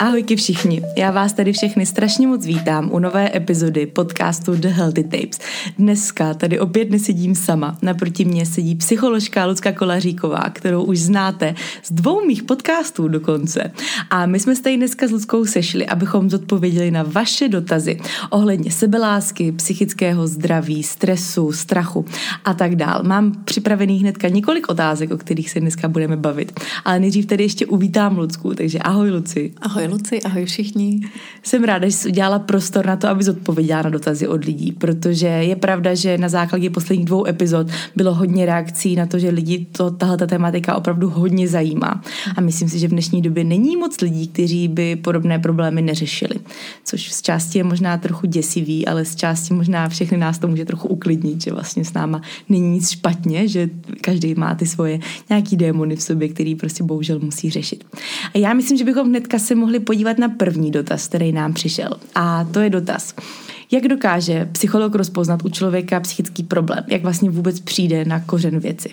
Ahojky všichni, já vás tady všechny strašně moc vítám u nové epizody podcastu The Healthy Tapes. Dneska tady opět nesedím sama, naproti mě sedí psycholožka Lucka Kolaříková, kterou už znáte z dvou mých podcastů dokonce. A my jsme se tady dneska s Luckou sešli, abychom zodpověděli na vaše dotazy ohledně sebelásky, psychického zdraví, stresu, strachu a tak dál. Mám připravených hnedka několik otázek, o kterých se dneska budeme bavit. Ale nejdřív tady ještě uvítám Lucku, takže ahoj Luci. Ahoj Luci, ahoj všichni. Jsem ráda, že jsi udělala prostor na to, aby zodpověděla na dotazy od lidí, protože je pravda, že na základě posledních dvou epizod bylo hodně reakcí na to, že lidi to, tahle ta tematika opravdu hodně zajímá. A myslím si, že v dnešní době není moc lidí, kteří by podobné problémy neřešili. Což z části je možná trochu děsivý, ale z části možná všechny nás to může trochu uklidnit, že vlastně s náma není nic špatně, že každý má ty svoje nějaký démony v sobě, který prostě bohužel musí řešit. A já myslím, že bychom hnedka se mohli podívat na první dotaz, který nám přišel. A to je dotaz. Jak dokáže psycholog rozpoznat u člověka psychický problém? Jak vlastně vůbec přijde na kořen věci?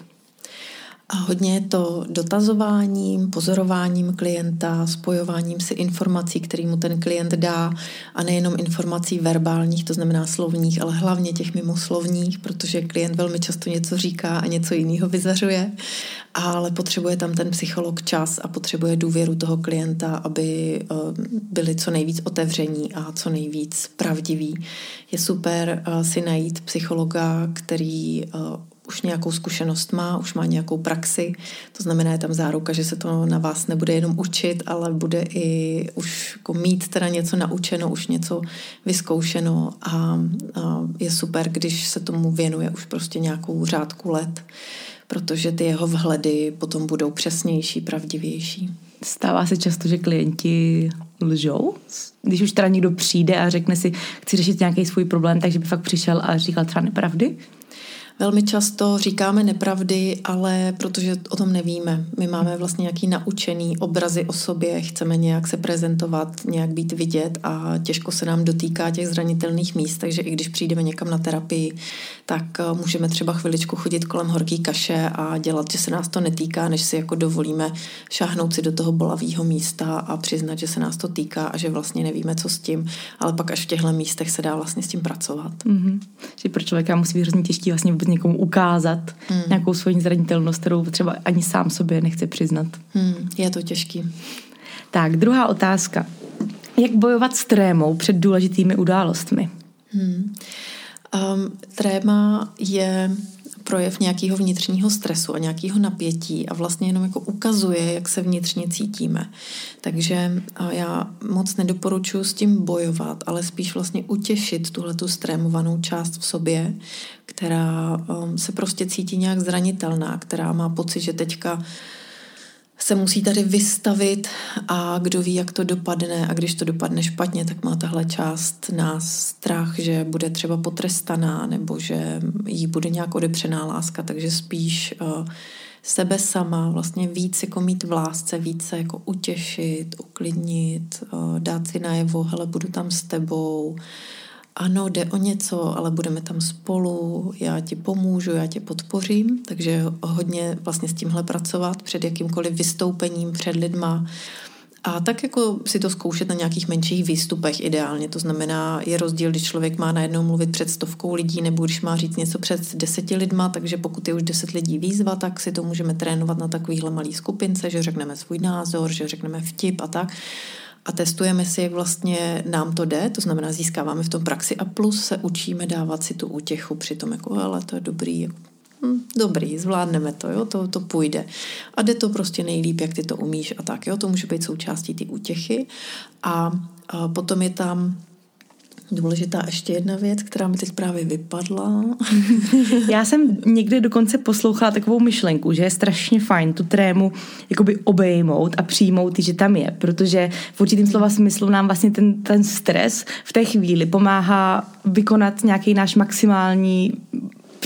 A hodně je to dotazováním, pozorováním klienta, spojováním si informací, který mu ten klient dá a nejenom informací verbálních, to znamená slovních, ale hlavně těch mimoslovních, protože klient velmi často něco říká a něco jiného vyzařuje, ale potřebuje tam ten psycholog čas a potřebuje důvěru toho klienta, aby eh, byli co nejvíc otevření a co nejvíc pravdiví. Je super eh, si najít psychologa, který eh, už nějakou zkušenost má, už má nějakou praxi. To znamená, je tam záruka, že se to na vás nebude jenom učit, ale bude i už jako mít teda něco naučeno, už něco vyzkoušeno a, a je super, když se tomu věnuje už prostě nějakou řádku let, protože ty jeho vhledy potom budou přesnější, pravdivější. Stává se často, že klienti lžou? Když už teda někdo přijde a řekne si, chci řešit nějaký svůj problém, takže by fakt přišel a říkal třeba nepravdy? Velmi často říkáme nepravdy, ale protože o tom nevíme. My máme vlastně nějaký naučený obrazy o sobě, chceme nějak se prezentovat, nějak být vidět a těžko se nám dotýká těch zranitelných míst, takže i když přijdeme někam na terapii, tak eh, můžeme třeba chviličku chodit kolem horký kaše a dělat, že se nás to netýká, než si jako dovolíme šáhnout si do toho bolavého místa a přiznat, že se nás to týká a že vlastně nevíme, co s tím, ale pak až v těchto místech se dá vlastně s tím pracovat. Mm-hmm. Že pro člověka musí být hrozně těžký vlastně vůbec někomu ukázat mm. nějakou svoji zranitelnost, kterou třeba ani sám sobě nechce přiznat. Mm, je to těžký. Tak, druhá otázka. Jak bojovat s trémou před důležitými událostmi? Hmm. Um, tréma je projev nějakého vnitřního stresu a nějakého napětí a vlastně jenom jako ukazuje, jak se vnitřně cítíme. Takže já moc nedoporučuji s tím bojovat, ale spíš vlastně utěšit tuhle tu strémovanou část v sobě, která um, se prostě cítí nějak zranitelná, která má pocit, že teďka se musí tady vystavit a kdo ví, jak to dopadne. A když to dopadne špatně, tak má tahle část nás strach, že bude třeba potrestaná nebo že jí bude nějak odepřená láska, takže spíš uh, sebe sama vlastně víc jako mít v lásce, více jako utěšit, uklidnit, uh, dát si najevo, hele, budu tam s tebou, ano, jde o něco, ale budeme tam spolu, já ti pomůžu, já tě podpořím, takže hodně vlastně s tímhle pracovat před jakýmkoliv vystoupením před lidma a tak jako si to zkoušet na nějakých menších výstupech ideálně. To znamená, je rozdíl, když člověk má najednou mluvit před stovkou lidí nebo když má říct něco před deseti lidma, takže pokud je už deset lidí výzva, tak si to můžeme trénovat na takovýchhle malý skupince, že řekneme svůj názor, že řekneme vtip a tak a testujeme si, jak vlastně nám to jde, to znamená získáváme v tom praxi a plus se učíme dávat si tu útěchu při tom, jako ale to je dobrý, hm, dobrý, zvládneme to, jo, to, to půjde. A jde to prostě nejlíp, jak ty to umíš a tak, jo, to může být součástí ty útěchy a, a potom je tam Důležitá ještě jedna věc, která mi teď právě vypadla. Já jsem někde dokonce poslouchala takovou myšlenku, že je strašně fajn tu trému jakoby obejmout a přijmout, že tam je, protože v určitým slova smyslu nám vlastně ten, ten stres v té chvíli pomáhá vykonat nějaký náš maximální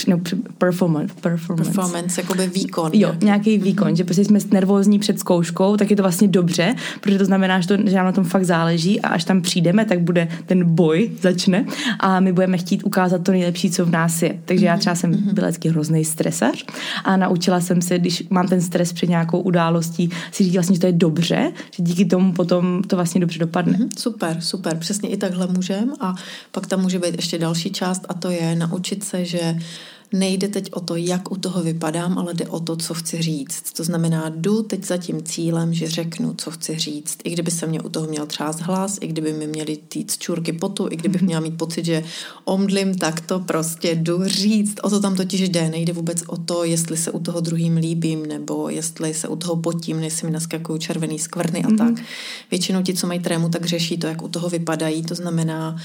no, performance, performance. Performance, jakoby výkon. Jo, nějaký výkon, mm-hmm. že prostě jsme nervózní před zkouškou, tak je to vlastně dobře, protože to znamená, že, to, že nám na tom fakt záleží a až tam přijdeme, tak bude ten boj začne a my budeme chtít ukázat to nejlepší, co v nás je. Takže já třeba jsem mhm. byla vždycky hrozný stresař a naučila jsem se, když mám ten stres před nějakou událostí, si říct vlastně, že to je dobře, že díky tomu potom to vlastně dobře dopadne. Mm-hmm. Super, super, přesně i takhle můžem a pak tam může být ještě další část a to je naučit se, že nejde teď o to, jak u toho vypadám, ale jde o to, co chci říct. To znamená, jdu teď za tím cílem, že řeknu, co chci říct. I kdyby se mě u toho měl třást hlas, i kdyby mi měli týc čurky potu, i kdybych měla mít pocit, že omdlím, tak to prostě jdu říct. O to tam totiž jde. Nejde vůbec o to, jestli se u toho druhým líbím, nebo jestli se u toho potím, jestli mi naskakují červený skvrny a mm-hmm. tak. Většinou ti, co mají trému, tak řeší to, jak u toho vypadají. To znamená,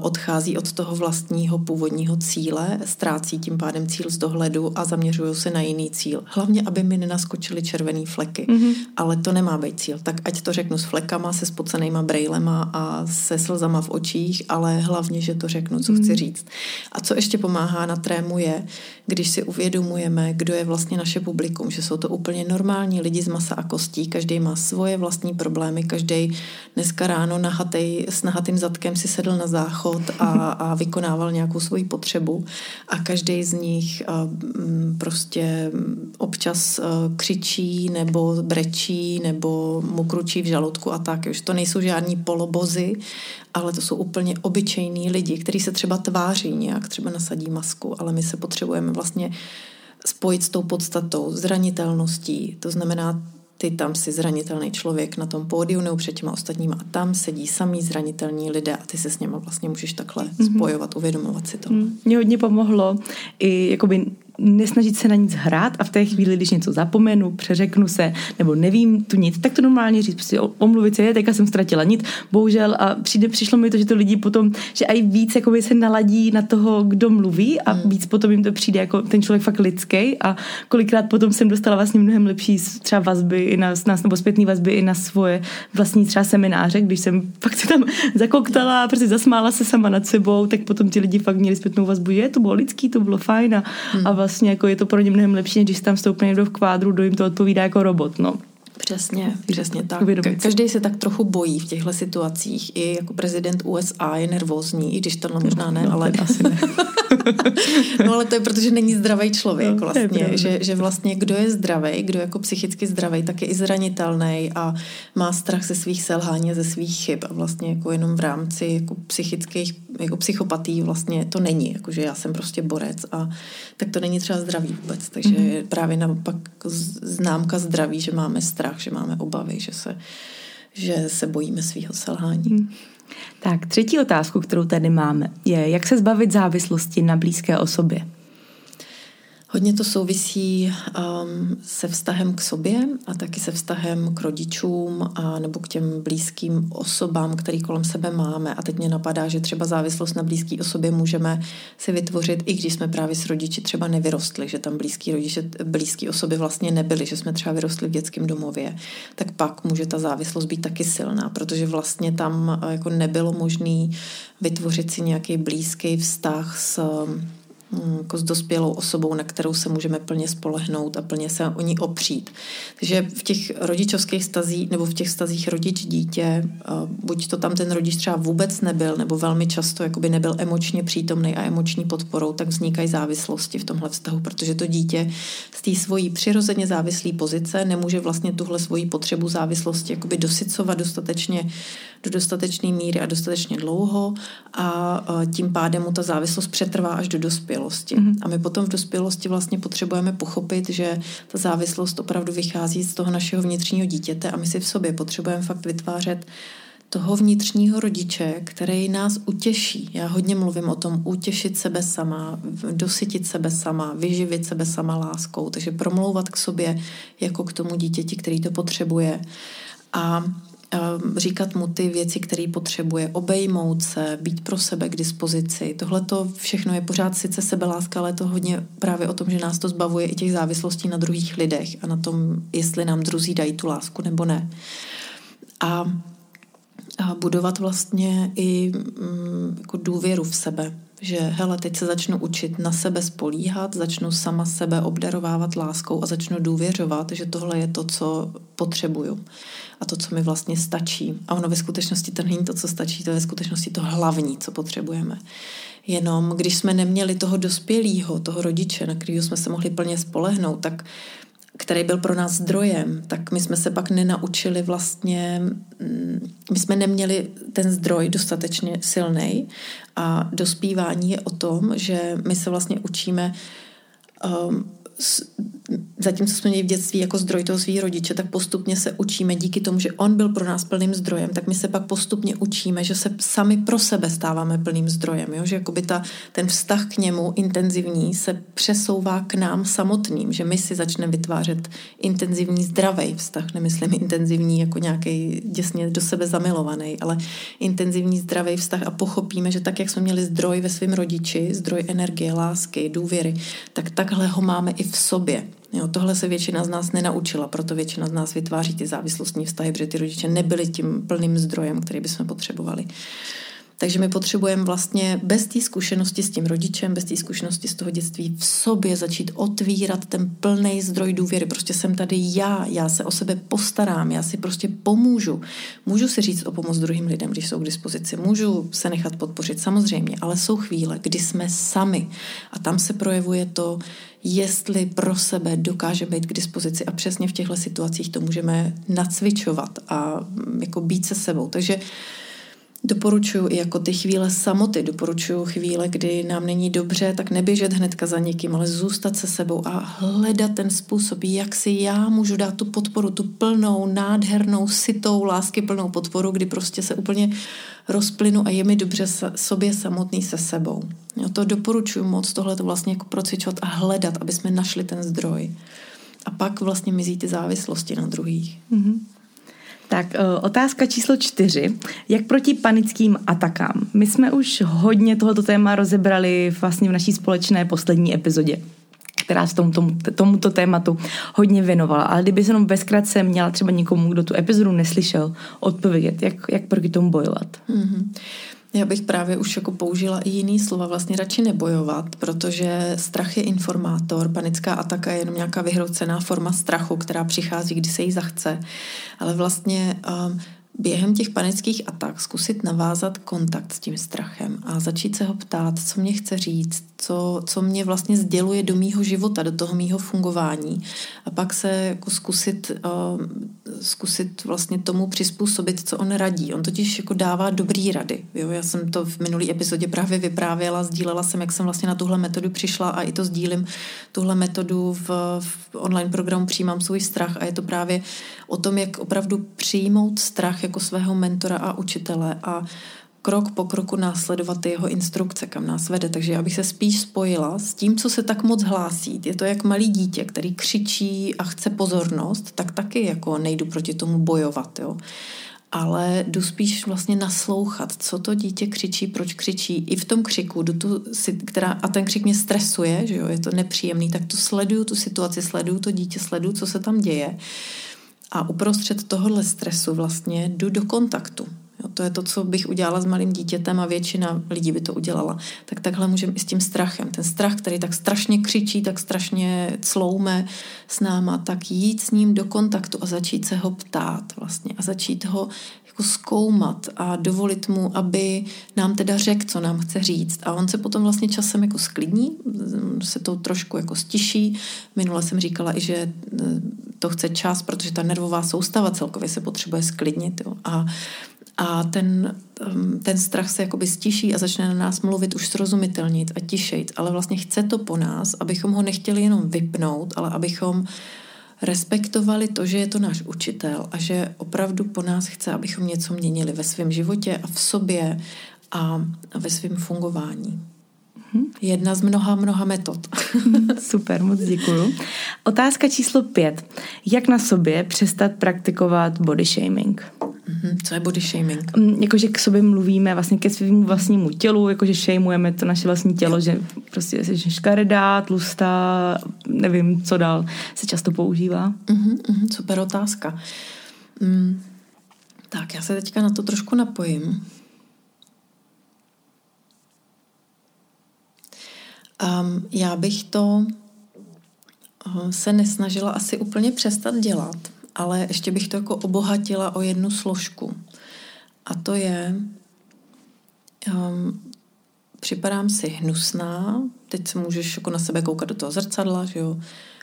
odchází od toho vlastního původního cíle, ztrácí tím pádem cíl z dohledu a zaměřují se na jiný cíl. Hlavně, aby mi nenaskočily červené fleky. Mm-hmm. Ale to nemá být cíl. Tak ať to řeknu s flekama, se spocenýma brejlema a se slzama v očích, ale hlavně, že to řeknu, co mm-hmm. chci říct. A co ještě pomáhá na trému je, když si uvědomujeme, kdo je vlastně naše publikum, že jsou to úplně normální lidi z masa a kostí, každý má svoje vlastní problémy, každý dneska ráno nahatej, s nahatým zadkem si sedl na záchod a, a vykonával nějakou svoji potřebu a každý z nich a, m, prostě občas a, křičí nebo brečí nebo mu kručí v žaludku a tak. Už to nejsou žádní polobozy, ale to jsou úplně obyčejní lidi, kteří se třeba tváří nějak, třeba nasadí masku, ale my se potřebujeme vlastně spojit s tou podstatou, zranitelností. To znamená, ty tam si zranitelný člověk na tom pódiu nebo před těma ostatníma a tam sedí samý zranitelní lidé a ty se s něma vlastně můžeš takhle mm-hmm. spojovat, uvědomovat si to. Mm. Mě hodně pomohlo i jakoby nesnažit se na nic hrát a v té chvíli, když něco zapomenu, přeřeknu se, nebo nevím tu nic, tak to normálně říct, prostě omluvit se, je, teďka jsem ztratila nic, bohužel a přijde, přišlo mi to, že to lidi potom, že i víc jakoby se naladí na toho, kdo mluví a hmm. víc potom jim to přijde jako ten člověk fakt lidský a kolikrát potom jsem dostala vlastně mnohem lepší třeba vazby i na nás, nebo zpětný vazby i na svoje vlastní třeba semináře, když jsem fakt se tam zakoktala a prostě zasmála se sama nad sebou, tak potom ti lidi fakt měli zpětnou vazbu, že to bylo lidský, to bylo fajn a, hmm. a vlastně jako je to pro ně mnohem lepší, než když tam vstoupí někdo v kvádru, do jim to odpovídá jako robot, no. Přesně, přesně tak. Každý se tak trochu bojí v těchto situacích. I jako prezident USA je nervózní, i když to možná ne, no, ale... Asi ne. no ale to je protože není zdravý člověk no, vlastně, že, že vlastně kdo je zdravý, kdo je jako psychicky zdravý, tak je i zranitelný a má strach ze svých selhání, ze svých chyb a vlastně jako jenom v rámci jako psychických, jako psychopatí vlastně to není, jako že já jsem prostě borec a tak to není třeba zdravý vůbec, takže mm-hmm. právě naopak známka zdraví, že máme strach, že máme obavy, že se, že se bojíme svého selhání. Mm. Tak třetí otázku, kterou tady máme, je, jak se zbavit závislosti na blízké osobě? Hodně to souvisí um, se vztahem k sobě a taky se vztahem k rodičům a nebo k těm blízkým osobám, který kolem sebe máme. A teď mě napadá, že třeba závislost na blízké osobě můžeme si vytvořit, i když jsme právě s rodiči třeba nevyrostli, že tam blízký rodiče, blízký osoby vlastně nebyly, že jsme třeba vyrostli v dětském domově, tak pak může ta závislost být taky silná, protože vlastně tam uh, jako nebylo možné vytvořit si nějaký blízký vztah s jako s dospělou osobou, na kterou se můžeme plně spolehnout a plně se o ní opřít. Takže v těch rodičovských stazích nebo v těch stazích rodič-dítě, buď to tam ten rodič třeba vůbec nebyl, nebo velmi často jakoby nebyl emočně přítomný a emoční podporou, tak vznikají závislosti v tomhle vztahu, protože to dítě z té svojí přirozeně závislé pozice nemůže vlastně tuhle svoji potřebu závislosti jakoby dosycovat dostatečně do dostatečné míry a dostatečně dlouho a tím pádem mu ta závislost přetrvá až do dospělosti. Mm-hmm. A my potom v dospělosti vlastně potřebujeme pochopit, že ta závislost opravdu vychází z toho našeho vnitřního dítěte a my si v sobě potřebujeme fakt vytvářet toho vnitřního rodiče, který nás utěší. Já hodně mluvím o tom utěšit sebe sama, dosytit sebe sama, vyživit sebe sama láskou, takže promlouvat k sobě jako k tomu dítěti, který to potřebuje. A říkat mu ty věci, které potřebuje, obejmout se, být pro sebe k dispozici. Tohle to všechno je pořád sice sebeláska, ale to hodně právě o tom, že nás to zbavuje i těch závislostí na druhých lidech a na tom, jestli nám druzí dají tu lásku nebo ne. A, a budovat vlastně i mm, jako důvěru v sebe. Že hele, teď se začnu učit na sebe spolíhat, začnu sama sebe obdarovávat láskou a začnu důvěřovat, že tohle je to, co potřebuju a to, co mi vlastně stačí. A ono ve skutečnosti to není to, co stačí, to je ve skutečnosti to hlavní, co potřebujeme. Jenom když jsme neměli toho dospělého, toho rodiče, na kterého jsme se mohli plně spolehnout, tak který byl pro nás zdrojem, tak my jsme se pak nenaučili vlastně, mm, my jsme neměli ten zdroj dostatečně silný a dospívání je o tom, že my se vlastně učíme um, zatímco jsme měli v dětství jako zdroj toho svých rodiče, tak postupně se učíme díky tomu, že on byl pro nás plným zdrojem, tak my se pak postupně učíme, že se sami pro sebe stáváme plným zdrojem, jo? že jakoby ta, ten vztah k němu intenzivní se přesouvá k nám samotným, že my si začneme vytvářet intenzivní zdravý vztah, nemyslím intenzivní jako nějaký děsně do sebe zamilovaný, ale intenzivní zdravý vztah a pochopíme, že tak, jak jsme měli zdroj ve svém rodiči, zdroj energie, lásky, důvěry, tak takhle ho máme i v sobě. Jo, tohle se většina z nás nenaučila, proto většina z nás vytváří ty závislostní vztahy, protože ty rodiče nebyli tím plným zdrojem, který bychom potřebovali. Takže my potřebujeme vlastně bez té zkušenosti s tím rodičem, bez té zkušenosti z toho dětství v sobě začít otvírat ten plný zdroj důvěry. Prostě jsem tady já, já se o sebe postarám, já si prostě pomůžu. Můžu si říct o pomoc druhým lidem, když jsou k dispozici, můžu se nechat podpořit, samozřejmě, ale jsou chvíle, kdy jsme sami a tam se projevuje to, jestli pro sebe dokáže být k dispozici a přesně v těchto situacích to můžeme nacvičovat a jako být se sebou. Takže Doporučuji i jako ty chvíle samoty, doporučuji chvíle, kdy nám není dobře, tak neběžet hnedka za někým, ale zůstat se sebou a hledat ten způsob, jak si já můžu dát tu podporu, tu plnou, nádhernou, sitou, lásky plnou podporu, kdy prostě se úplně rozplynu a je mi dobře sobě samotný se sebou. Jo, to doporučuji moc tohle to vlastně jako procvičovat a hledat, aby jsme našli ten zdroj. A pak vlastně mizí ty závislosti na druhých. Mm-hmm. Tak otázka číslo čtyři. Jak proti panickým atakám? My jsme už hodně tohoto téma rozebrali vlastně v naší společné poslední epizodě která se tomu, tomu, tomuto tématu hodně věnovala. Ale kdyby se jenom bezkrátce měla třeba někomu, kdo tu epizodu neslyšel, odpovědět, jak, jak proti tomu bojovat. Mm-hmm. Já bych právě už jako použila i jiný slova, vlastně radši nebojovat, protože strach je informátor, panická ataka je jenom nějaká vyhrocená forma strachu, která přichází, kdy se jí zachce. Ale vlastně um, během těch panických atak zkusit navázat kontakt s tím strachem a začít se ho ptát, co mě chce říct, co, co mě vlastně sděluje do mýho života, do toho mýho fungování. A pak se jako zkusit, uh, zkusit vlastně tomu přizpůsobit, co on radí. On totiž jako dává dobrý rady. Jo? Já jsem to v minulý epizodě právě vyprávěla, sdílela jsem, jak jsem vlastně na tuhle metodu přišla a i to sdílím, tuhle metodu v, v online programu Přijímám svůj strach a je to právě o tom, jak opravdu přijmout strach jako svého mentora a učitele a krok po kroku následovat jeho instrukce, kam nás vede. Takže já bych se spíš spojila s tím, co se tak moc hlásí. Je to jak malý dítě, který křičí a chce pozornost, tak taky jako nejdu proti tomu bojovat. Jo ale jdu spíš vlastně naslouchat, co to dítě křičí, proč křičí. I v tom křiku, jdu tu, která, a ten křik mě stresuje, že jo, je to nepříjemný, tak tu sleduju tu situaci, sleduju to dítě, sleduju, co se tam děje. A uprostřed tohohle stresu vlastně jdu do kontaktu. Jo, to je to, co bych udělala s malým dítětem a většina lidí by to udělala. Tak takhle můžeme i s tím strachem. Ten strach, který tak strašně křičí, tak strašně cloume s náma, tak jít s ním do kontaktu a začít se ho ptát vlastně a začít ho jako zkoumat a dovolit mu, aby nám teda řekl, co nám chce říct. A on se potom vlastně časem jako sklidní, se to trošku jako stiší. Minule jsem říkala i, že e, to chce čas, protože ta nervová soustava celkově se potřebuje sklidnit. Jo. A a ten, um, ten strach se jakoby stiší a začne na nás mluvit už srozumitelnit a tišejt, ale vlastně chce to po nás, abychom ho nechtěli jenom vypnout, ale abychom respektovali to, že je to náš učitel a že opravdu po nás chce, abychom něco měnili ve svém životě a v sobě a, ve svém fungování. Mhm. Jedna z mnoha, mnoha metod. Super, moc děkuju. Otázka číslo pět. Jak na sobě přestat praktikovat body shaming? Mm-hmm. Co je body shaming? Mm, jakože k sobě mluvíme vlastně ke svému vlastnímu tělu, jakože shameujeme to naše vlastní tělo, že prostě jsi škaredá, tlustá, nevím, co dál se často používá. Mm-hmm, mm-hmm, super otázka. Mm, tak, já se teďka na to trošku napojím. Um, já bych to uh, se nesnažila asi úplně přestat dělat, ale ještě bych to jako obohatila o jednu složku. A to je, um, připadám si hnusná, teď se můžeš jako na sebe koukat do toho zrcadla, že jo,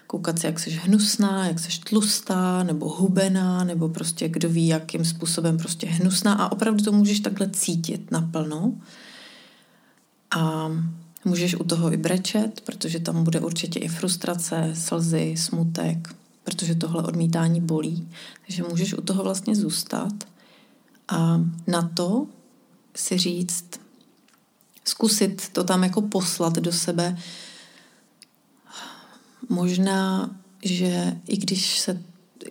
koukat si, jak jsi hnusná, jak jsi tlustá, nebo hubená, nebo prostě kdo ví, jakým způsobem prostě hnusná a opravdu to můžeš takhle cítit naplno. A můžeš u toho i brečet, protože tam bude určitě i frustrace, slzy, smutek, protože tohle odmítání bolí. Takže můžeš u toho vlastně zůstat a na to si říct, zkusit to tam jako poslat do sebe, Možná, že i když, se,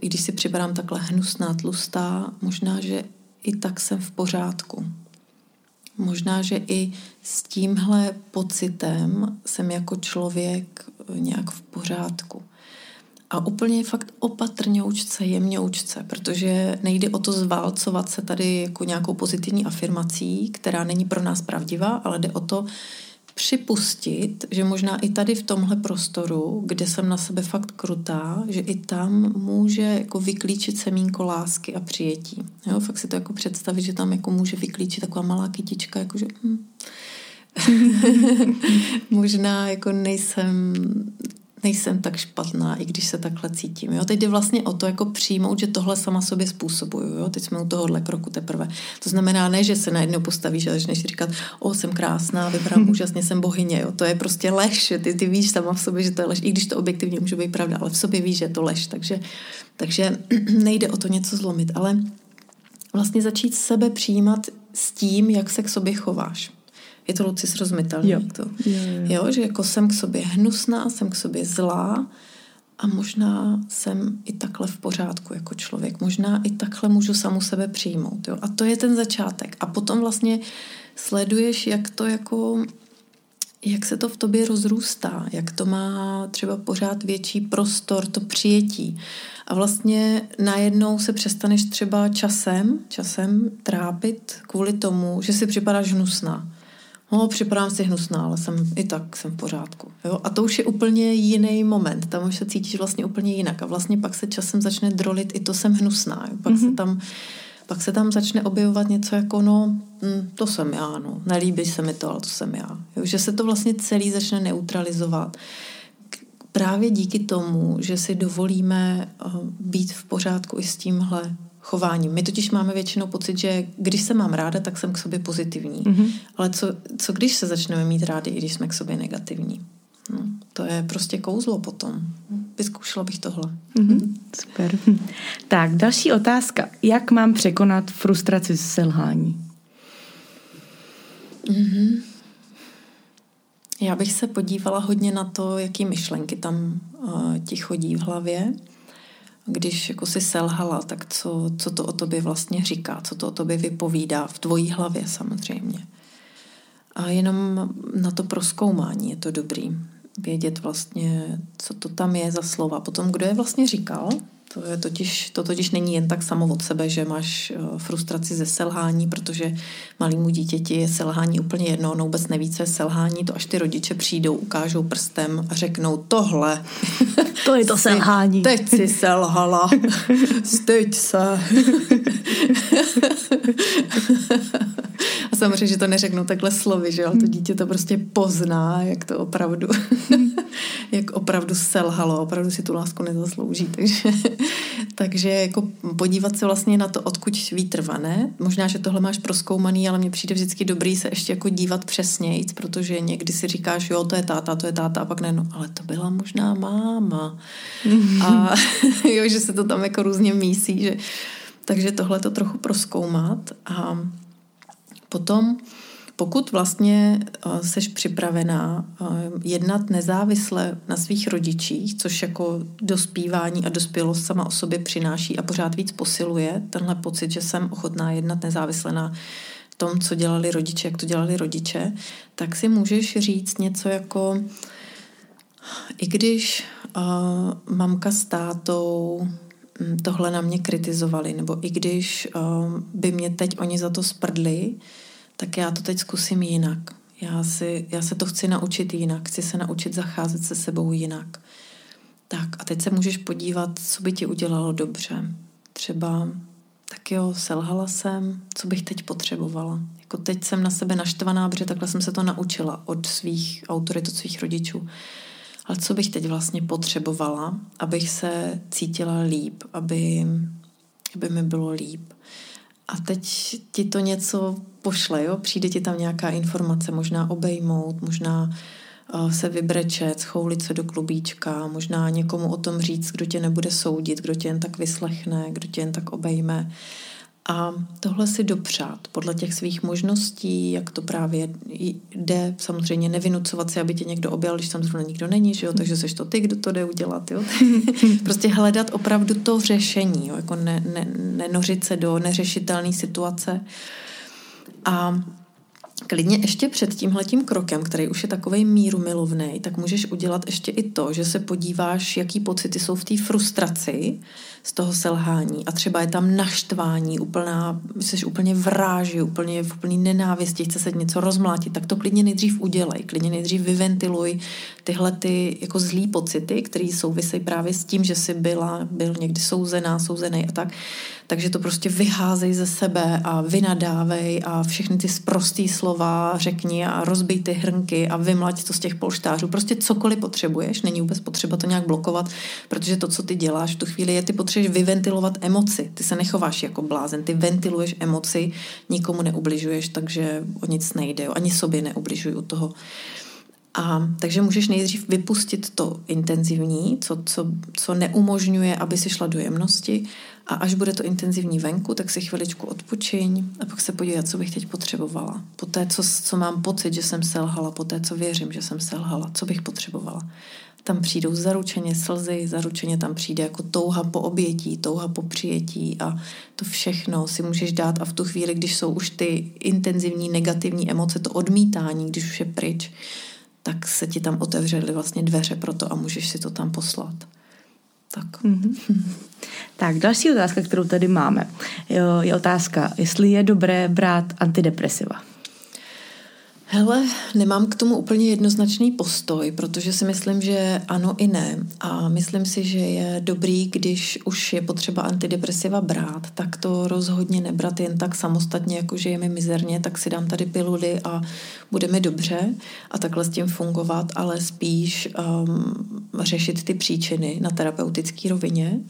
i když si připadám takhle hnusná, tlustá, možná, že i tak jsem v pořádku. Možná, že i s tímhle pocitem jsem jako člověk nějak v pořádku. A úplně fakt opatrňoučce, jemňoučce, protože nejde o to zválcovat se tady jako nějakou pozitivní afirmací, která není pro nás pravdivá, ale jde o to připustit, že možná i tady v tomhle prostoru, kde jsem na sebe fakt krutá, že i tam může jako vyklíčit semínko lásky a přijetí. Jo, fakt si to jako představit, že tam jako může vyklíčit taková malá kytička, jakože hm. možná jako nejsem nejsem tak špatná, i když se takhle cítím. Jo? Teď jde vlastně o to, jako přijmout, že tohle sama sobě způsobuju. Jo? Teď jsme u tohohle kroku teprve. To znamená ne, že se najednou postavíš a začneš říkat, o, jsem krásná, vypadám úžasně, jsem bohyně. Jo? To je prostě lež. Ty, ty víš sama v sobě, že to je lež. I když to objektivně může být pravda, ale v sobě víš, že je to lež. Takže, takže nejde o to něco zlomit, ale vlastně začít sebe přijímat s tím, jak se k sobě chováš je to Luci srozumitelný. Jo. to, jo, jo. jo, že jako jsem k sobě hnusná, jsem k sobě zlá a možná jsem i takhle v pořádku jako člověk. Možná i takhle můžu samu sebe přijmout. Jo? A to je ten začátek. A potom vlastně sleduješ, jak to jako jak se to v tobě rozrůstá, jak to má třeba pořád větší prostor, to přijetí. A vlastně najednou se přestaneš třeba časem, časem trápit kvůli tomu, že si připadáš hnusná. No, připadám si hnusná, ale jsem i tak jsem v pořádku. Jo? A to už je úplně jiný moment. Tam už se cítíš vlastně úplně jinak. A vlastně pak se časem začne drolit i to jsem hnusná. Jo? Pak mm-hmm. se mhm. tam pak se tam začne objevovat něco jako, no, hm, to jsem já, no, nelíbí se mi to, ale to jsem já. Jo? Že se to vlastně celý začne neutralizovat. Právě díky tomu, že si dovolíme uh, být v pořádku i s tímhle chováním. My totiž máme většinou pocit, že když se mám ráda, tak jsem k sobě pozitivní. Mm-hmm. Ale co, co když se začneme mít rádi, i když jsme k sobě negativní? No, to je prostě kouzlo potom. Vyzkoušela bych tohle. Mm-hmm. Super. Tak, další otázka. Jak mám překonat frustraci z selhání? Mm-hmm. Já bych se podívala hodně na to, jaký myšlenky tam uh, ti chodí v hlavě když jako si selhala, tak co, co to o tobě vlastně říká, co to o tobě vypovídá v tvojí hlavě samozřejmě. A jenom na to proskoumání je to dobrý. Vědět vlastně, co to tam je za slova. Potom, kdo je vlastně říkal, to, je totiž, to totiž není jen tak samo od sebe, že máš eh, frustraci ze selhání, protože malýmu dítěti je selhání úplně jedno, on vůbec neví, co je selhání, to až ty rodiče přijdou, ukážou prstem a řeknou tohle. To je to selhání. Teď si selhala, styď se. A samozřejmě, že to neřeknu takhle slovy, že jo, to dítě to prostě pozná, jak to opravdu, jak opravdu selhalo, opravdu si tu lásku nezaslouží, takže, takže jako podívat se vlastně na to, odkud vítr vane. Možná, že tohle máš proskoumaný, ale mně přijde vždycky dobrý se ještě jako dívat přesněji, protože někdy si říkáš, jo, to je táta, to je táta, a pak ne, no, ale to byla možná máma. A jo, že se to tam jako různě mísí, že takže tohle to trochu proskoumat a Potom, pokud vlastně uh, seš připravená uh, jednat nezávisle na svých rodičích, což jako dospívání a dospělost sama o sobě přináší a pořád víc posiluje tenhle pocit, že jsem ochotná jednat nezávisle na tom, co dělali rodiče, jak to dělali rodiče, tak si můžeš říct něco jako i když uh, mamka s tátou hm, tohle na mě kritizovali, nebo i když uh, by mě teď oni za to sprdli, tak já to teď zkusím jinak. Já, si, já se to chci naučit jinak, chci se naučit zacházet se sebou jinak. Tak a teď se můžeš podívat, co by ti udělalo dobře. Třeba, tak jo, selhala jsem, co bych teď potřebovala. Jako teď jsem na sebe naštvaná, protože takhle jsem se to naučila od svých autorit, od svých rodičů. Ale co bych teď vlastně potřebovala, abych se cítila líp, aby, aby mi bylo líp. A teď ti to něco pošle, jo? přijde ti tam nějaká informace, možná obejmout, možná uh, se vybrečet, schoulit se do klubíčka, možná někomu o tom říct, kdo tě nebude soudit, kdo tě jen tak vyslechne, kdo tě jen tak obejme. A tohle si dopřát podle těch svých možností, jak to právě jde, samozřejmě nevinucovat si, aby tě někdo objal, když tam zrovna nikdo není, že jo? takže seš to ty, kdo to jde udělat. Jo? prostě hledat opravdu to řešení, jo? jako ne, ne, nenořit se do neřešitelné situace. A klidně ještě před tímhletím krokem, který už je takovej míru milovný, tak můžeš udělat ještě i to, že se podíváš, jaký pocity jsou v té frustraci z toho selhání a třeba je tam naštvání, úplná, jsi úplně v ráži, úplně v úplný nenávisti, chce se něco rozmlátit, tak to klidně nejdřív udělej, klidně nejdřív vyventiluj tyhle ty jako zlý pocity, které souvisejí právě s tím, že jsi byla, byl někdy souzená, souzený a tak. Takže to prostě vyházej ze sebe a vynadávej a všechny ty sprostý slova řekni a rozbij ty hrnky a vymlať to z těch polštářů. Prostě cokoliv potřebuješ, není vůbec potřeba to nějak blokovat, protože to, co ty děláš v tu chvíli, je ty potřebuješ vyventilovat emoci. Ty se nechováš jako blázen, ty ventiluješ emoci, nikomu neubližuješ, takže o nic nejde, jo. ani sobě neubližuju toho. A takže můžeš nejdřív vypustit to intenzivní, co, co, co neumožňuje, aby si šla do jemnosti a až bude to intenzivní venku, tak si chviličku odpočiň a pak se podívat, co bych teď potřebovala. Po té, co, co mám pocit, že jsem selhala, po té, co věřím, že jsem selhala, co bych potřebovala. Tam přijdou zaručeně slzy, zaručeně tam přijde jako touha po obětí, touha po přijetí a to všechno si můžeš dát a v tu chvíli, když jsou už ty intenzivní negativní emoce, to odmítání, když už je pryč, tak se ti tam otevřely vlastně dveře pro to a můžeš si to tam poslat. Tak. Tak, další otázka, kterou tady máme, je otázka, jestli je dobré brát antidepresiva. Hele, nemám k tomu úplně jednoznačný postoj, protože si myslím, že ano i ne. A myslím si, že je dobrý, když už je potřeba antidepresiva brát, tak to rozhodně nebrat jen tak samostatně, jako že je mi mizerně, tak si dám tady piluly a bude mi dobře a takhle s tím fungovat, ale spíš um, řešit ty příčiny na terapeutické rovině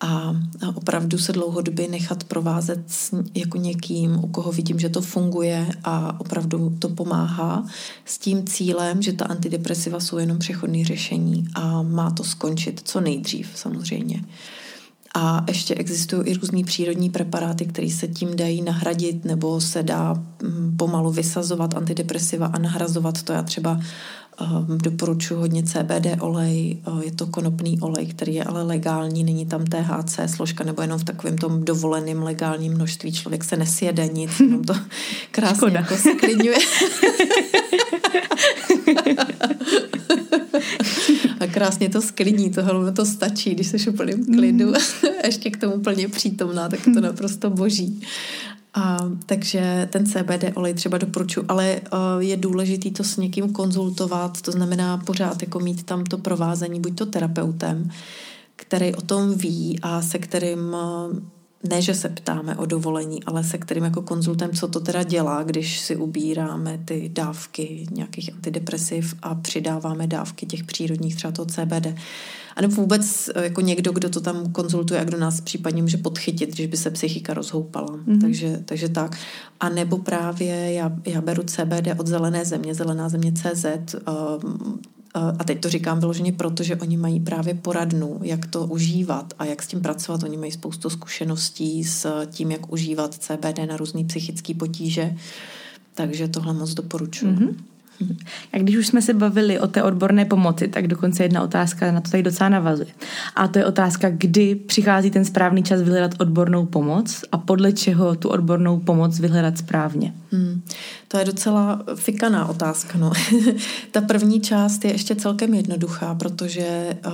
a, opravdu se dlouhodobě nechat provázet s, jako někým, u koho vidím, že to funguje a opravdu to pomáhá s tím cílem, že ta antidepresiva jsou jenom přechodné řešení a má to skončit co nejdřív samozřejmě. A ještě existují i různý přírodní preparáty, které se tím dají nahradit, nebo se dá mm, pomalu vysazovat antidepresiva a nahrazovat to. Já třeba doporučuji hodně CBD olej, eh, je to konopný olej, který je ale legální, není tam THC složka, nebo jenom v takovém tom dovoleném legálním množství. Člověk se nesjede nic, jenom to krásně Škoda. jako sklidňuje. A krásně to sklidní, tohle to stačí, když jsi úplným klidu. Mm. Ještě k tomu plně přítomná, tak to naprosto boží. A, takže ten CBD olej třeba doporučuji, ale uh, je důležitý to s někým konzultovat, to znamená pořád jako mít tam to provázení, buď to terapeutem, který o tom ví a se kterým uh, ne, že se ptáme o dovolení, ale se kterým jako konzultem, co to teda dělá, když si ubíráme ty dávky nějakých antidepresiv a přidáváme dávky těch přírodních, třeba toho CBD. A nebo vůbec eh, jako někdo, kdo to tam konzultuje a kdo nás případně může podchytit, když by se psychika rozhoupala. Mm-hmm. Takže, takže tak. A nebo právě já, já beru CBD od Zelené země, Zelená země CZ, um, a teď to říkám vyloženě proto, že oni mají právě poradnu, jak to užívat a jak s tím pracovat. Oni mají spoustu zkušeností s tím, jak užívat CBD na různé psychické potíže. Takže tohle moc doporučuji. Mm-hmm. A když už jsme se bavili o té odborné pomoci, tak dokonce jedna otázka na to tady docela navazuje. A to je otázka, kdy přichází ten správný čas vyhledat odbornou pomoc a podle čeho tu odbornou pomoc vyhledat správně. Hmm. To je docela fikaná otázka. No. Ta první část je ještě celkem jednoduchá, protože uh,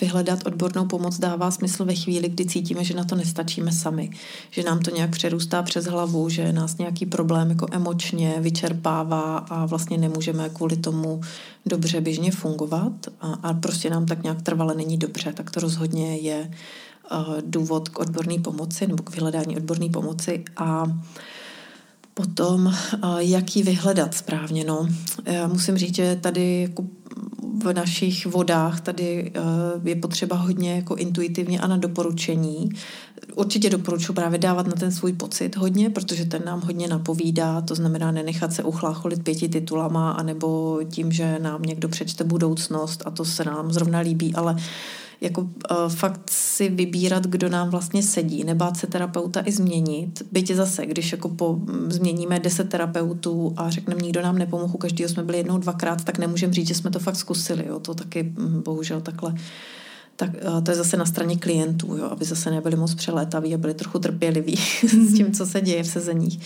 vyhledat odbornou pomoc dává smysl ve chvíli, kdy cítíme, že na to nestačíme sami. Že nám to nějak přerůstá přes hlavu, že nás nějaký problém jako emočně vyčerpává a vlastně nemůžeme kvůli tomu dobře běžně fungovat a, a prostě nám tak nějak trvale není dobře, tak to rozhodně je uh, důvod k odborné pomoci nebo k vyhledání odborné pomoci a Potom, jak ji vyhledat správně. No. Já musím říct, že tady jako v našich vodách tady je potřeba hodně jako intuitivně a na doporučení. Určitě doporučuji právě dávat na ten svůj pocit hodně, protože ten nám hodně napovídá, to znamená nenechat se uchlácholit pěti titulama, anebo tím, že nám někdo přečte budoucnost a to se nám zrovna líbí, ale jako uh, fakt si vybírat, kdo nám vlastně sedí, nebát se terapeuta i změnit. Byť zase, když jako po, změníme deset terapeutů a řekneme, nikdo nám nepomohl, každý jsme byli jednou, dvakrát, tak nemůžeme říct, že jsme to fakt zkusili. Jo. To taky hm, bohužel takhle tak uh, to je zase na straně klientů, jo, aby zase nebyli moc přelétaví a byli trochu trpěliví s tím, co se děje v sezeních.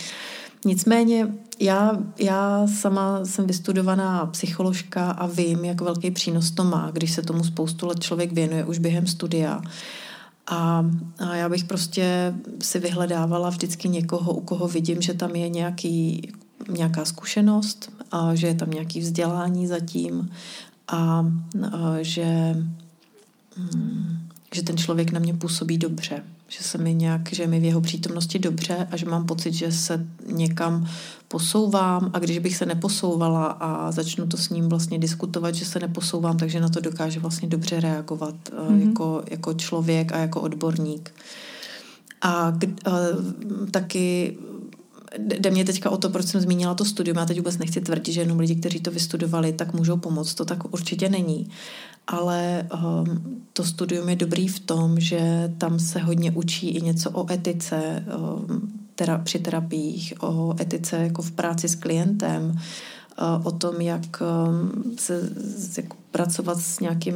Nicméně já, já sama jsem vystudovaná psycholožka a vím, jak velký přínos to má, když se tomu spoustu let člověk věnuje už během studia. A, a já bych prostě si vyhledávala vždycky někoho, u koho vidím, že tam je nějaký, nějaká zkušenost, a že je tam nějaký vzdělání zatím a, a že, hm, že ten člověk na mě působí dobře že se mi nějak, že mi v jeho přítomnosti dobře a že mám pocit, že se někam posouvám a když bych se neposouvala a začnu to s ním vlastně diskutovat, že se neposouvám, takže na to dokáže vlastně dobře reagovat mm-hmm. jako, jako člověk a jako odborník. A uh, taky jde mě teďka o to, proč jsem zmínila to studium. Já teď vůbec nechci tvrdit, že jenom lidi, kteří to vystudovali, tak můžou pomoct. To tak určitě není ale um, to studium je dobrý v tom, že tam se hodně učí i něco o etice um, tera- při terapiích, o etice jako v práci s klientem, uh, o tom, jak um, se jako pracovat s nějakým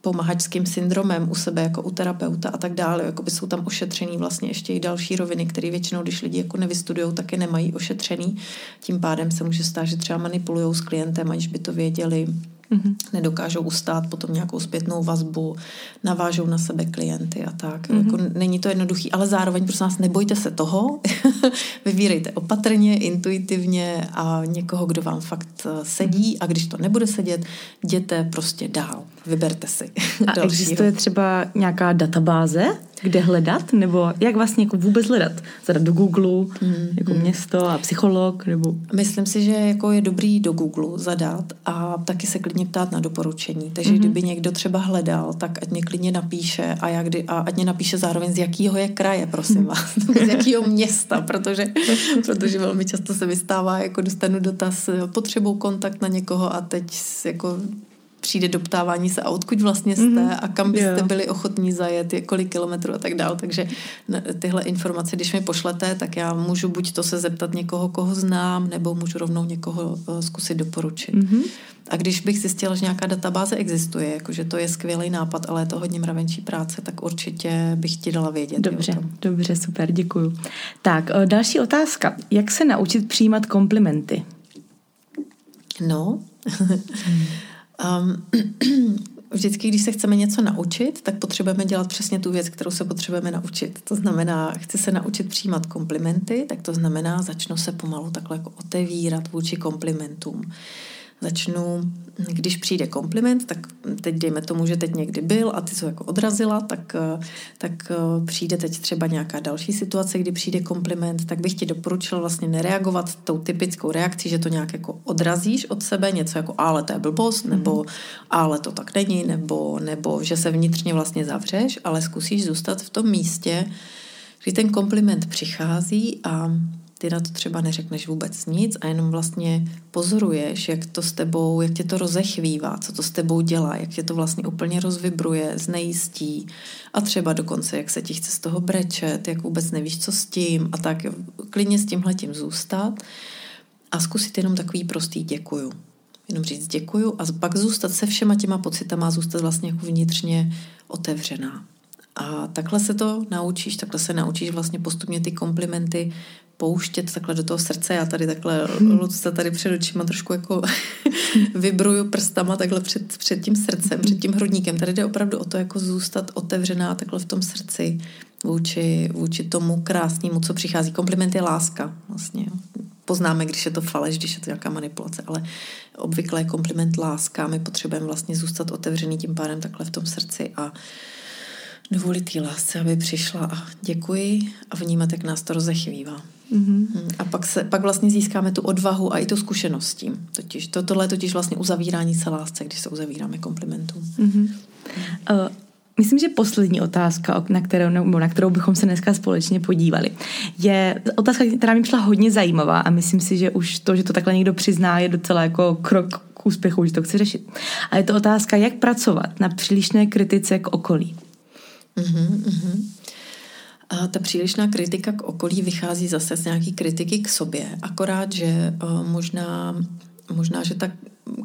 pomahačským syndromem u sebe jako u terapeuta a tak dále. Jakoby jsou tam ošetřený vlastně ještě i další roviny, které většinou, když lidi jako nevystudují, taky nemají ošetřený. Tím pádem se může stát, že třeba manipulují s klientem, aniž by to věděli Mm-hmm. Nedokážou ustát potom nějakou zpětnou vazbu, navážou na sebe klienty a tak. Mm-hmm. Jako není to jednoduchý, ale zároveň prosím vás, nebojte se toho, vybírejte opatrně, intuitivně a někoho, kdo vám fakt eh, sedí a když to nebude sedět, jděte prostě dál. Vyberte si. A existuje třeba nějaká databáze, kde hledat, nebo jak vlastně jako vůbec hledat? Zadat do Google, mm, jako mm. město a psycholog, nebo... Myslím si, že jako je dobrý do Google zadat a taky se klidně ptát na doporučení. Takže mm-hmm. kdyby někdo třeba hledal, tak ať mě klidně napíše a, jak kdy, a ať mě napíše zároveň z jakého je kraje, prosím mm. vás, z jakého města, protože, protože velmi často se vystává, jako dostanu dotaz, potřebuji kontakt na někoho a teď jako přijde do ptávání se a odkud vlastně jste mm-hmm. a kam byste yeah. byli ochotní zajet, je kolik kilometrů a tak dál. Takže tyhle informace, když mi pošlete, tak já můžu buď to se zeptat někoho, koho znám, nebo můžu rovnou někoho uh, zkusit doporučit. Mm-hmm. A když bych zjistila, že nějaká databáze existuje, jakože to je skvělý nápad, ale je to hodně mravenčí práce, tak určitě bych ti dala vědět. Dobře, dobře, super, děkuju. Tak, uh, další otázka. Jak se naučit přijímat komplimenty? No, hmm. Um, vždycky, když se chceme něco naučit, tak potřebujeme dělat přesně tu věc, kterou se potřebujeme naučit. To znamená, chci se naučit přijímat komplimenty, tak to znamená, začnu se pomalu takhle jako otevírat vůči komplimentům začnu, když přijde kompliment, tak teď dejme tomu, že teď někdy byl a ty co jako odrazila, tak, tak eh, přijde teď třeba nějaká další situace, kdy přijde kompliment, tak bych ti doporučila vlastně nereagovat tou typickou reakcí, že to nějak jako odrazíš od sebe, něco jako ale to je blbost, mm. nebo ale to tak není, nebo, nebo že se vnitřně vlastně zavřeš, ale zkusíš zůstat v tom místě, kdy ten kompliment přichází a ty na to třeba neřekneš vůbec nic a jenom vlastně pozoruješ, jak to s tebou, jak tě to rozechvívá, co to s tebou dělá, jak tě to vlastně úplně rozvibruje, znejistí a třeba dokonce, jak se ti chce z toho brečet, jak vůbec nevíš, co s tím a tak klidně s tímhletím zůstat a zkusit jenom takový prostý děkuju. Jenom říct děkuju a pak zůstat se všema těma pocitama zůstat vlastně jako vnitřně otevřená. A takhle se to naučíš, takhle se naučíš vlastně postupně ty komplimenty pouštět takhle do toho srdce. Já tady takhle, Lucka tady před očima trošku jako vybruju prstama takhle před, před tím srdcem, před tím hrudníkem. Tady jde opravdu o to jako zůstat otevřená takhle v tom srdci vůči, vůči tomu krásnému, co přichází. Kompliment je láska vlastně. Poznáme, když je to faleš, když je to nějaká manipulace, ale obvykle je kompliment láska. My potřebujeme vlastně zůstat otevřený tím pádem takhle v tom srdci a dovolit té lásce, aby přišla a děkuji a vnímat, jak nás to rozechvívá. Mm-hmm. A pak, se, pak vlastně získáme tu odvahu a i tu zkušenost tím. Totiž, to, tohle je totiž vlastně uzavírání se lásce, když se uzavíráme komplimentům. Mm-hmm. Uh, Myslím, že poslední otázka, na kterou, nebo na kterou bychom se dneska společně podívali, je otázka, která mi přišla hodně zajímavá a myslím si, že už to, že to takhle někdo přizná, je docela jako krok k úspěchu, že to chci řešit. A je to otázka, jak pracovat na přílišné kritice k okolí. Mm-hmm, A ta přílišná kritika k okolí vychází zase z nějaký kritiky k sobě, akorát, že uh, možná, možná, že ta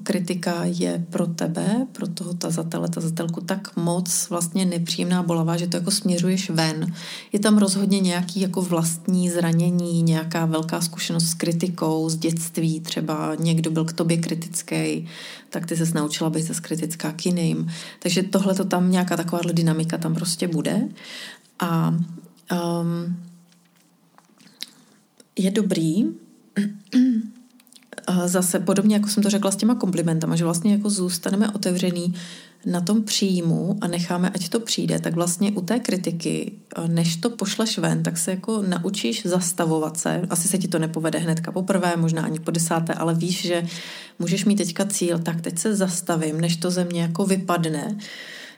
kritika je pro tebe, pro toho tazatele, tazatelku tak moc vlastně nepříjemná, bolavá, že to jako směřuješ ven. Je tam rozhodně nějaký jako vlastní zranění, nějaká velká zkušenost s kritikou, z dětství, třeba někdo byl k tobě kritický, tak ty se naučila být zase kritická k jiným. Takže tohle to tam nějaká takováhle dynamika tam prostě bude. A um, je dobrý zase podobně, jako jsem to řekla s těma komplimentama, že vlastně jako zůstaneme otevřený na tom příjmu a necháme, ať to přijde, tak vlastně u té kritiky, než to pošleš ven, tak se jako naučíš zastavovat se. Asi se ti to nepovede hnedka poprvé, možná ani po desáté, ale víš, že můžeš mít teďka cíl, tak teď se zastavím, než to ze mě jako vypadne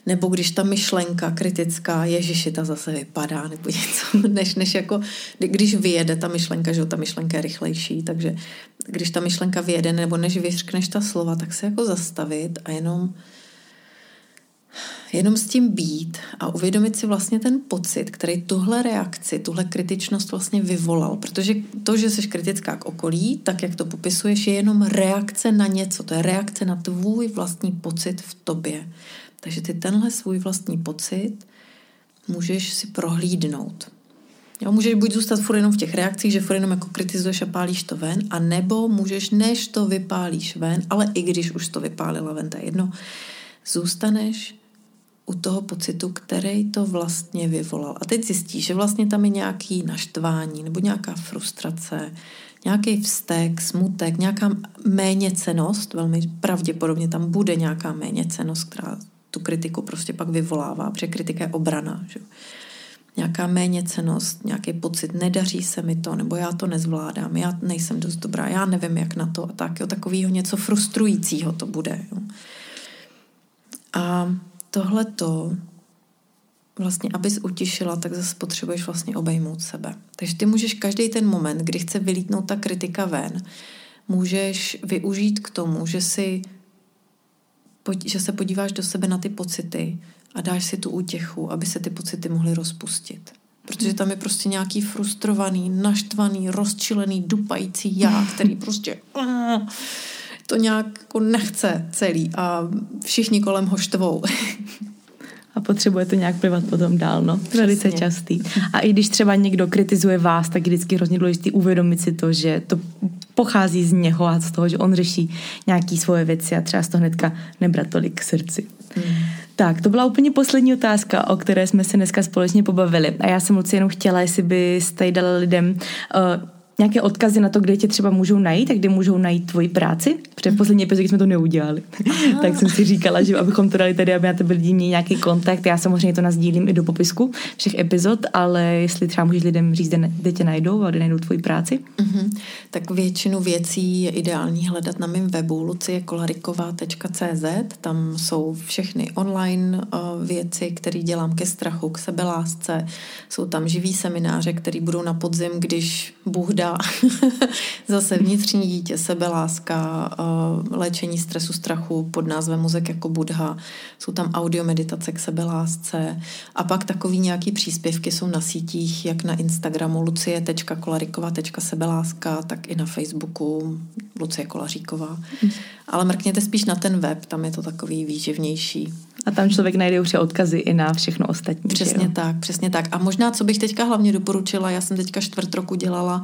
nebo když ta myšlenka kritická, ježiši, ta zase vypadá, nebo něco, než, než jako, když vyjede ta myšlenka, že ta myšlenka je rychlejší, takže když ta myšlenka vyjede, nebo než vyřkneš ta slova, tak se jako zastavit a jenom jenom s tím být a uvědomit si vlastně ten pocit, který tuhle reakci, tuhle kritičnost vlastně vyvolal. Protože to, že jsi kritická k okolí, tak jak to popisuješ, je jenom reakce na něco. To je reakce na tvůj vlastní pocit v tobě. Takže ty tenhle svůj vlastní pocit můžeš si prohlídnout. Jo, můžeš buď zůstat furt jenom v těch reakcích, že furt jenom jako kritizuješ a pálíš to ven, a nebo můžeš, než to vypálíš ven, ale i když už to vypálila ven, to je jedno, zůstaneš u toho pocitu, který to vlastně vyvolal. A teď zjistíš, že vlastně tam je nějaký naštvání nebo nějaká frustrace, nějaký vztek, smutek, nějaká méněcenost, velmi pravděpodobně tam bude nějaká méněcenost, která tu kritiku prostě pak vyvolává, protože kritika je obrana. Že? Nějaká méněcenost, nějaký pocit, nedaří se mi to, nebo já to nezvládám, já nejsem dost dobrá, já nevím, jak na to a tak. Jo, takového něco frustrujícího to bude. Jo. A tohle to vlastně, abys utišila, tak zase potřebuješ vlastně obejmout sebe. Takže ty můžeš každý ten moment, kdy chce vylítnout ta kritika ven, můžeš využít k tomu, že si že se podíváš do sebe na ty pocity a dáš si tu útěchu, aby se ty pocity mohly rozpustit. Protože tam je prostě nějaký frustrovaný, naštvaný, rozčilený, dupající já, který prostě to nějak jako nechce celý a všichni kolem ho štvou. a potřebuje to nějak plivat potom dál, no. Přesně. Velice častý. A i když třeba někdo kritizuje vás, tak je vždycky hrozně důležité uvědomit si to, že to pochází z něho a z toho, že on řeší nějaký svoje věci a třeba z toho hnedka nebrat tolik k srdci. Hmm. Tak, to byla úplně poslední otázka, o které jsme se dneska společně pobavili. A já jsem moc jenom chtěla, jestli byste dala lidem uh, nějaké odkazy na to, kde tě třeba můžou najít a kde můžou najít tvoji práci. Protože v poslední epizodě jsme to neudělali. tak jsem si říkala, že abychom to dali tady, aby na tebe lidi měli nějaký kontakt. Já samozřejmě to nazdílím i do popisku všech epizod, ale jestli třeba můžeš lidem říct, kde tě najdou a kde najdou tvoji práci. Mm-hmm. Tak většinu věcí je ideální hledat na mém webu luciekolariková.cz. Tam jsou všechny online uh, věci, které dělám ke strachu, k sebelásce. Jsou tam živý semináře, které budou na podzim, když Bůh dá Buddha, zase vnitřní dítě, sebeláska, uh, léčení stresu, strachu pod názvem Mozek jako Buddha, jsou tam audio meditace k sebelásce a pak takový nějaký příspěvky jsou na sítích, jak na Instagramu lucie.kolarikova.sebeláska, tak i na Facebooku Lucie Kolaříková. Mm. Ale mrkněte spíš na ten web, tam je to takový výživnější. A tam člověk najde už odkazy i na všechno ostatní. Přesně tak, přesně tak. A možná, co bych teďka hlavně doporučila, já jsem teďka čtvrt roku dělala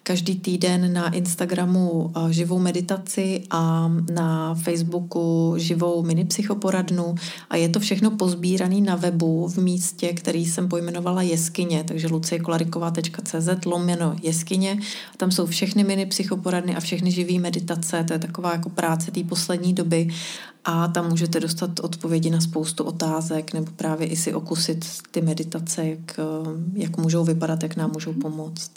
každý týden na Instagramu eh, živou meditaci a na Facebooku živou mini psychoporadnu a je to všechno pozbírané na webu v místě, který jsem pojmenovala jeskyně, takže luciekolaриková.cz lomeno jeskyně. Tam jsou všechny mini psychoporadny a všechny živý meditace, to je taková jako práce té poslední doby. A tam můžete dostat odpovědi na spoustu otázek nebo právě i si okusit ty meditace, jak, jak můžou vypadat, jak nám můžou pomoct.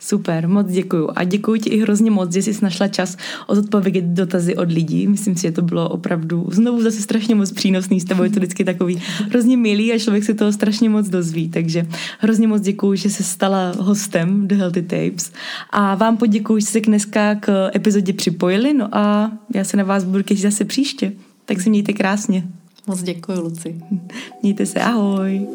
Super, moc děkuju. A děkuji ti i hrozně moc, že jsi našla čas odpovědět dotazy od lidí. Myslím si, že to bylo opravdu znovu zase strašně moc přínosný. S tebou je to vždycky takový hrozně milý a člověk se toho strašně moc dozví. Takže hrozně moc děkuji, že se stala hostem The Healthy Tapes. A vám poděkuji, že jste se dneska k epizodě připojili. No a já se na vás budu těšit zase příště. Tak si mějte krásně. Moc děkuji, Luci. Mějte se, ahoj.